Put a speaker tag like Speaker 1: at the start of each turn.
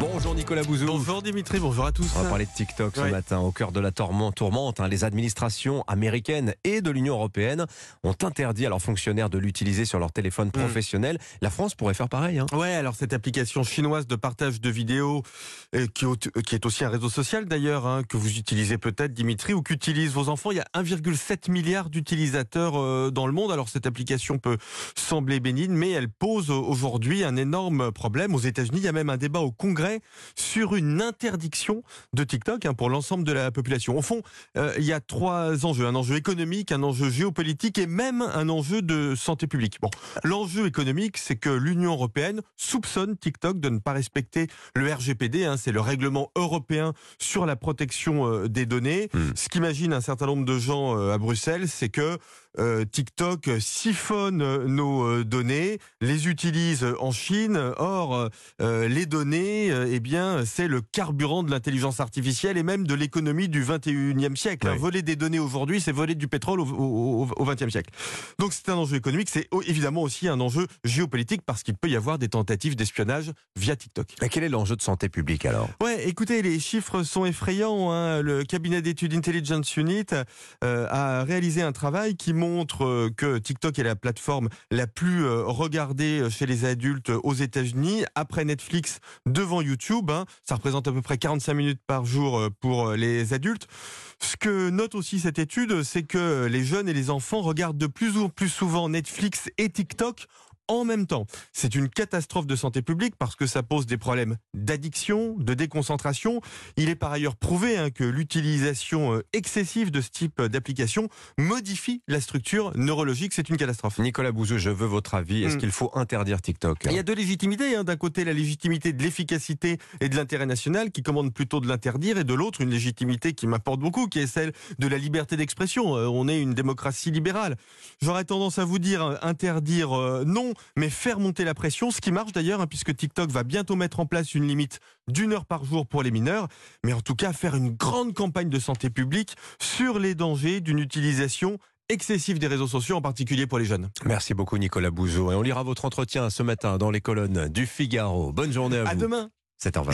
Speaker 1: Bonjour Nicolas Bouzou.
Speaker 2: Bonjour Dimitri, bonjour à tous.
Speaker 1: On va parler de TikTok ce
Speaker 2: Ouais.
Speaker 1: matin, au cœur de la tourmente. hein. Les administrations américaines et de l'Union européenne ont interdit à leurs fonctionnaires de l'utiliser sur leur téléphone professionnel. La France pourrait faire pareil. Hein.
Speaker 2: Ouais, alors cette application chinoise de partage de vidéos, euh, qui, est- qui est aussi un réseau social d'ailleurs, hein, que vous utilisez peut-être Dimitri, ou qu'utilisent vos enfants. Il y a 1,7 milliard d'utilisateurs euh, dans le monde. Alors cette application peut sembler bénigne, mais elle pose aujourd'hui un énorme problème. Aux États-Unis, il y a même un débat au Congrès sur une interdiction de TikTok hein, pour l'ensemble de la population. Au fond, euh, il y a trois enjeux. Un enjeu économique, un enjeu géopolitique et même un enjeu de santé publique. Bon, l'enjeu économique, c'est que l'Union européenne soupçonne TikTok de ne pas respecter le RGPD, hein, c'est le règlement européen sur la protection euh, des données.
Speaker 1: Hmm.
Speaker 2: Ce qu'imagine un certain nombre de gens euh, à Bruxelles, c'est que euh, TikTok siphonne euh, nos euh, données, les utilise en Chine. Or, euh, les données, euh, eh bien, c'est le carburant de l'intelligence artificielle et même de l'économie du 21e siècle.
Speaker 1: Oui.
Speaker 2: Voler des données aujourd'hui, c'est voler du pétrole au, au, au 20e siècle. Donc c'est un enjeu économique, c'est évidemment aussi un enjeu géopolitique parce qu'il peut y avoir des tentatives d'espionnage via TikTok.
Speaker 1: Et quel est l'enjeu de santé publique alors?
Speaker 2: Ouais, écoutez, les chiffres sont effrayants. hein. Le cabinet d'études Intelligence Unit euh, a réalisé un travail qui montre euh, que TikTok est la plateforme la plus euh, regardée chez les adultes aux États-Unis, après Netflix, devant YouTube. hein. Ça représente à peu près 45 minutes par jour euh, pour euh, les adultes. Ce que note aussi cette étude, c'est que les jeunes et les enfants regardent de plus en plus souvent Netflix et TikTok en même temps. C'est une catastrophe de santé publique parce que ça pose des problèmes d'addiction, de déconcentration. Il est par ailleurs prouvé hein, que l'utilisation euh, excessive de ce type d'application modifie la structure neurologique. C'est une catastrophe.
Speaker 1: Nicolas Bouzou, je veux votre avis. Est-ce
Speaker 2: Hmm.
Speaker 1: qu'il faut interdire TikTok?
Speaker 2: Il y a deux légitimités. hein. D'un côté, la légitimité de l'efficacité et de l'intérêt national qui commande plutôt de l'interdire, et de l'autre, une légitimité qui m'apporte beaucoup, qui est celle de la liberté d'expression. Euh, on est une démocratie libérale. J'aurais tendance à vous dire euh, interdire euh, non, mais faire monter la pression, ce qui marche d'ailleurs, hein, puisque TikTok va bientôt mettre en place une limite d'une heure par jour pour les mineurs, mais en tout cas faire une grande campagne de santé publique sur les dangers d'une utilisation excessive des réseaux sociaux, en particulier pour les jeunes.
Speaker 1: Merci beaucoup Nicolas Bouzou. Et on lira votre entretien ce matin dans les colonnes du Figaro. Bonne journée à vous.
Speaker 2: À demain
Speaker 1: 7h23.